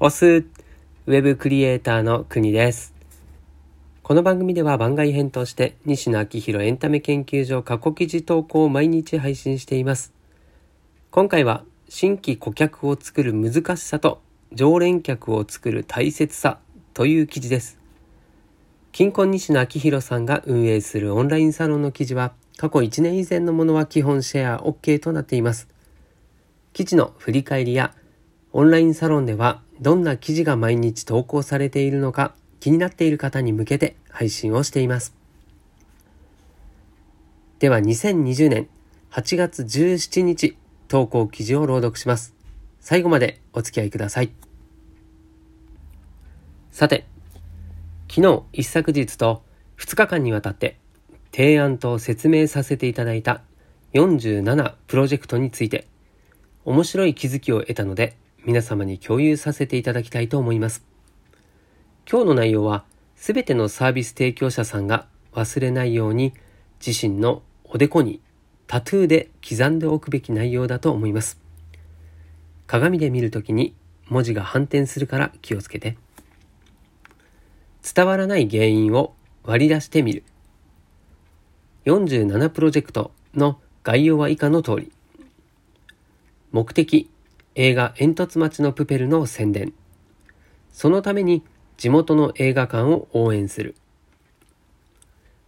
オス、ウェブクリエイターの国です。この番組では番外編として西野昭弘エンタメ研究所過去記事投稿を毎日配信しています。今回は新規顧客を作る難しさと常連客を作る大切さという記事です。金婚西野昭弘さんが運営するオンラインサロンの記事は過去1年以前のものは基本シェア OK となっています。記事の振り返りやオンラインサロンではどんな記事が毎日投稿されているのか気になっている方に向けて配信をしています。では2020年8月17日投稿記事を朗読します。最後までお付き合いください。さて、昨日一昨日と2日間にわたって提案と説明させていただいた47プロジェクトについて面白い気づきを得たので皆様に共有させていただきたいと思います。今日の内容は全てのサービス提供者さんが忘れないように自身のおでこにタトゥーで刻んでおくべき内容だと思います。鏡で見るときに文字が反転するから気をつけて。伝わらない原因を割り出してみる。47プロジェクトの概要は以下の通り。目的、映画煙突町のプペルの宣伝。そのために地元の映画館を応援する。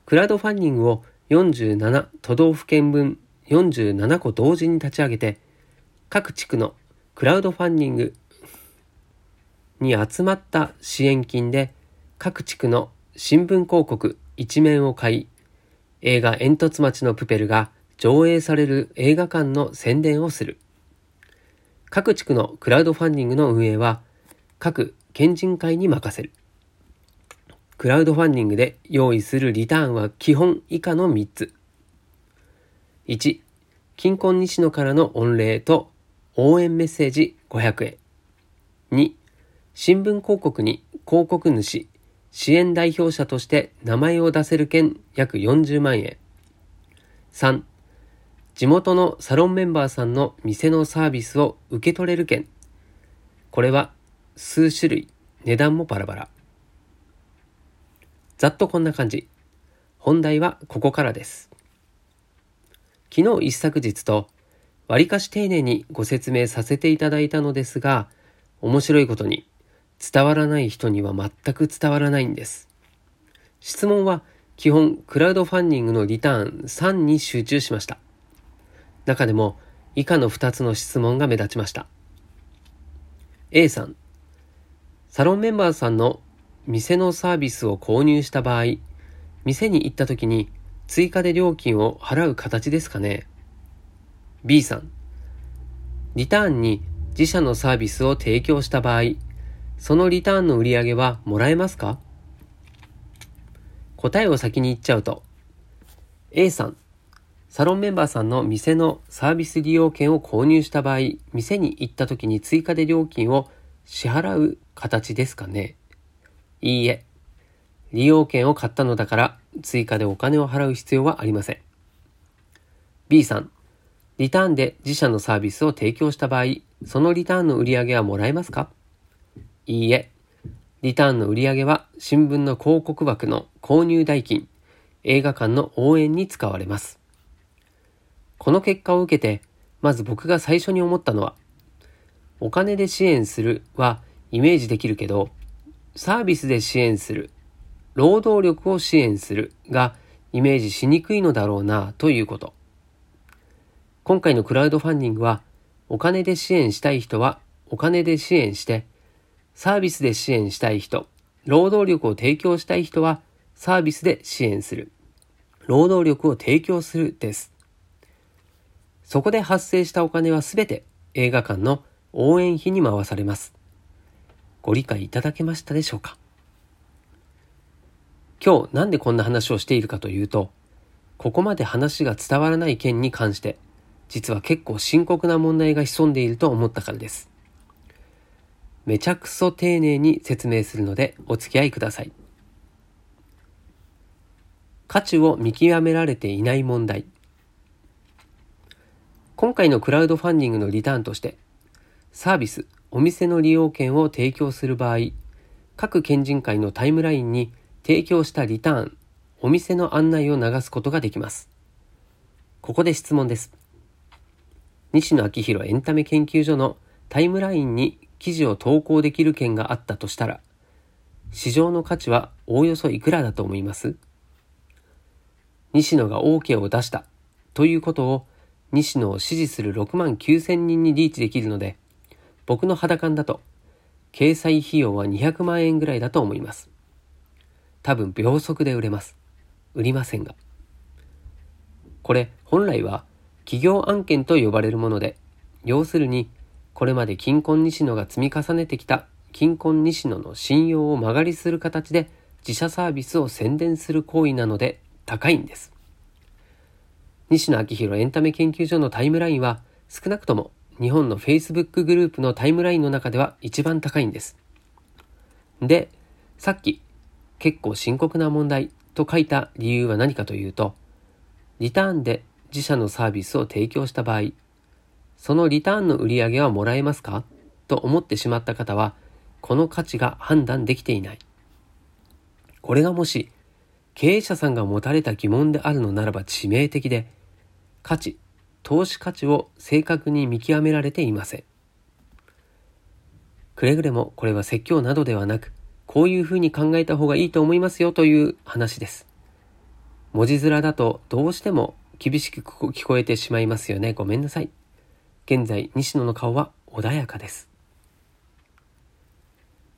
クラウドファンディングを47都道府県分47個同時に立ち上げて、各地区のクラウドファンディングに集まった支援金で各地区の新聞広告一面を買い、映画煙突町のプペルが上映される映画館の宣伝をする。各地区のクラウドファンディングの運営は各県人会に任せる。クラウドファンディングで用意するリターンは基本以下の3つ。1、金婚西野からの御礼と応援メッセージ500円。2、新聞広告に広告主、支援代表者として名前を出せる券約40万円。3、地元のサロンメンバーさんの店のサービスを受け取れる券。これは数種類、値段もバラバラ。ざっとこんな感じ。本題はここからです。昨日一昨日と、割かし丁寧にご説明させていただいたのですが、面白いことに、伝わらない人には全く伝わらないんです。質問は基本クラウドファンディングのリターン3に集中しました。中でも以下の2つの質問が目立ちました。A さん、サロンメンバーさんの店のサービスを購入した場合、店に行った時に追加で料金を払う形ですかね ?B さん、リターンに自社のサービスを提供した場合、そのリターンの売り上げはもらえますか？答えを先に言っちゃうと、A さん、サロンメンバーさんの店のサービス利用券を購入した場合、店に行った時に追加で料金を支払う形ですかねいいえ。利用券を買ったのだから追加でお金を払う必要はありません。B さん、リターンで自社のサービスを提供した場合、そのリターンの売り上げはもらえますか？いいえ。リターンの売り上げは新聞の広告枠の購入代金、映画館の応援に使われます。この結果を受けて、まず僕が最初に思ったのは、お金で支援するはイメージできるけど、サービスで支援する、労働力を支援するがイメージしにくいのだろうなということ。今回のクラウドファンディングは、お金で支援したい人はお金で支援して、サービスで支援したい人、労働力を提供したい人はサービスで支援する。労働力を提供するです。そこで発生したお金はすべて映画館の応援費に回されます。ご理解いただけましたでしょうか？今日なんでこんな話をしているかというと、ここまで話が伝わらない件に関して、実は結構深刻な問題が潜んでいると思ったからです。めちゃくそ丁寧に説明するのでお付き合いください。価値を見極められていない問題。今回のクラウドファンディングのリターンとして、サービス、お店の利用券を提供する場合、各県人会のタイムラインに提供したリターン、お店の案内を流すことができます。ここで質問です。西野昭弘エンタメ研究所のタイムラインに記事を投稿できる券があったとしたら、市場の価値はおおよそいくらだと思います？西野が OK を出したということを西野を支持する6万9千人にリーチできるので、僕の肌感だと、掲載費用は200万円ぐらいだと思います。多分秒速で売れます。売りませんが。これ本来は企業案件と呼ばれるもので、要するにこれまで金婚西野が積み重ねてきた金婚西野の信用を間借りする形で自社サービスを宣伝する行為なので高いんです。西野昭弘エンタメ研究所のタイムラインは少なくとも日本の Facebook グループのタイムラインの中では一番高いんです。で、さっき結構深刻な問題と書いた理由は何かというと、リターンで自社のサービスを提供した場合、そのリターンの売り上げはもらえますか？と思ってしまった方は、この価値が判断できていない。これがもし、経営者さんが持たれた疑問であるのならば致命的で、価値、投資価値を正確に見極められていません。くれぐれもこれは説教などではなく、こういうふうに考えた方がいいと思いますよという話です。文字面だとどうしても厳しく聞こえてしまいますよね。ごめんなさい。現在、西野の顔は穏やかです。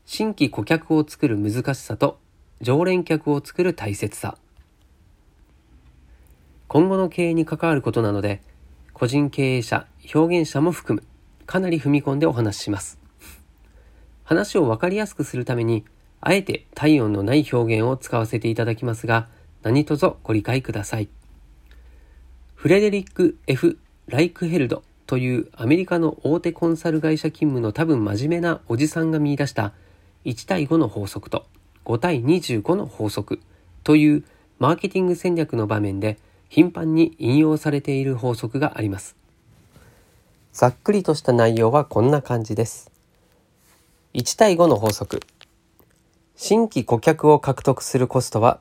新規顧客を作る難しさと常連客を作る大切さ。今後の経営に関わることなので、個人経営者、表現者も含む、かなり踏み込んでお話しします。話を分かりやすくするために、あえて体温のない表現を使わせていただきますが、何卒ご理解ください。フレデリック・ F・ ライクヘルドというアメリカの大手コンサル会社勤務の多分真面目なおじさんが見出した1対5の法則と5対25の法則というマーケティング戦略の場面で頻繁に引用されている法則があります。ざっくりとした内容はこんな感じです。1対5の法則。新規顧客を獲得するコストは、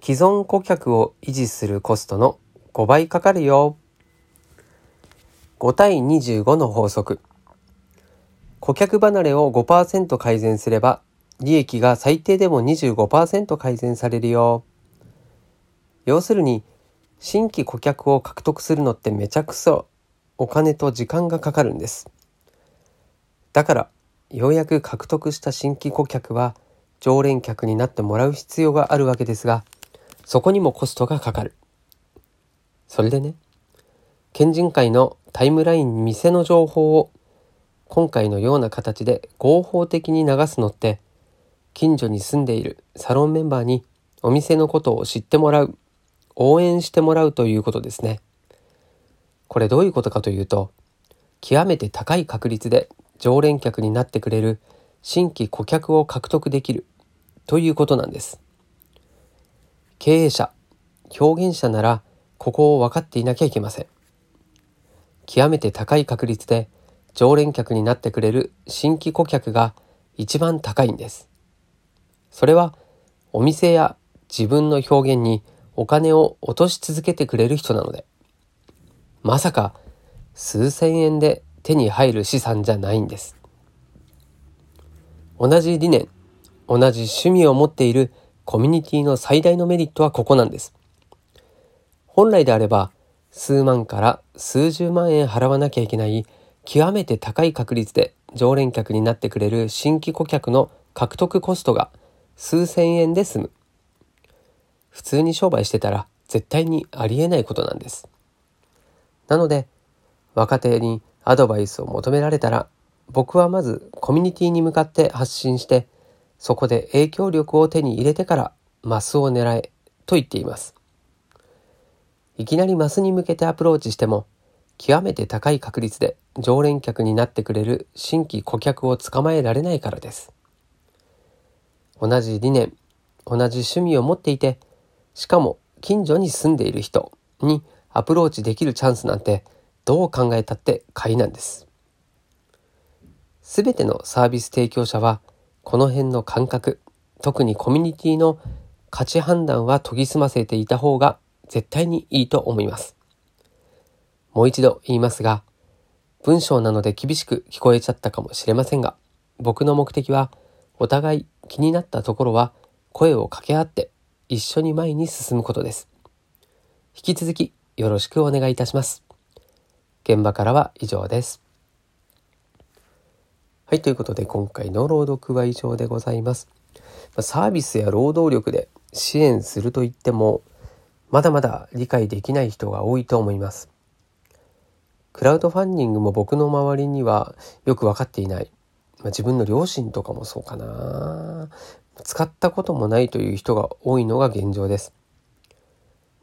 既存顧客を維持するコストの5倍かかるよ。5対25の法則。顧客離れを5%改善すれば、利益が最低でも25%改善されるよ。要するに、新規顧客を獲得するのってめちゃくそお金と時間がかかるんです。だから、ようやく獲得した新規顧客は常連客になってもらう必要があるわけですが、そこにもコストがかかる。それでね、県人会のタイムラインに店の情報を今回のような形で合法的に流すのって近所に住んでいるサロンメンバーにお店のことを知ってもらう応援してもらうということですね。これどういうことかというと、極めて高い確率で常連客になってくれる新規顧客を獲得できるということなんです。経営者、表現者ならここを分かっていなきゃいけません。極めて高い確率で常連客になってくれる新規顧客が一番高いんです。それはお店や自分の表現にお金を落とし続けてくれる人なので、まさか数千円で手に入る資産じゃないんです。同じ理念、同じ趣味を持っているコミュニティの最大のメリットはここなんです。本来であれば数万から数十万円払わなきゃいけない極めて高い確率で常連客になってくれる新規顧客の獲得コストが数千円で済む。普通に商売してたら絶対にありえないことなんです。なので、若手にアドバイスを求められたら、僕はまずコミュニティに向かって発信して、そこで影響力を手に入れてからマスを狙えと言っています。いきなりマスに向けてアプローチしても、極めて高い確率で常連客になってくれる新規顧客を捕まえられないからです。同じ理念、同じ趣味を持っていて、しかも近所に住んでいる人にアプローチできるチャンスなんてどう考えたって買いなんです。すべてのサービス提供者はこの辺の感覚、特にコミュニティの価値判断は研ぎ澄ませていた方が絶対にいいと思います。もう一度言いますが、文章なので厳しく聞こえちゃったかもしれませんが、僕の目的はお互い気になったところは声を掛け合って一緒に前に進むことです。引き続きよろしくお願いいたします。現場からは以上です。はい、ということで今回の朗読は以上でございます。サービスや労働力で支援すると言っても、まだまだ理解できない人が多いと思います。クラウドファンディングも僕の周りにはよく分かっていない。まあ、自分の両親とかもそうかな。使ったこともないという人が多いのが現状です。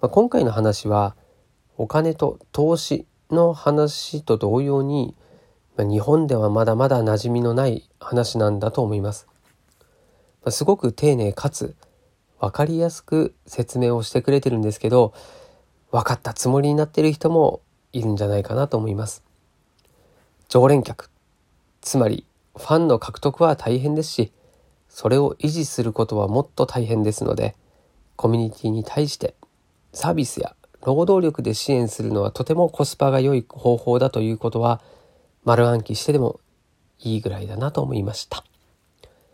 まあ、今回の話はお金と投資の話と同様に日本ではまだまだ馴染みのない話なんだと思います。すごく丁寧かつ分かりやすく説明をしてくれてるんですけど分かったつもりになってる人もいるんじゃないかなと思います。常連客つまりファンの獲得は大変ですしそれを維持することはもっと大変ですのでコミュニティに対してサービスや労働力で支援するのはとてもコスパが良い方法だということは丸暗記してでもいいぐらいだなと思いました。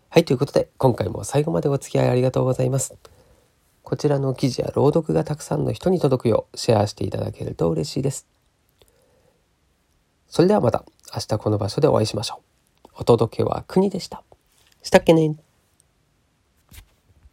はい、ということで今回も最後までお付き合いありがとうございます。こちらの記事や朗読がたくさんの人に届くようシェアしていただけると嬉しいです。それではまた明日この場所でお会いしましょう。お届けは国でした。したっけね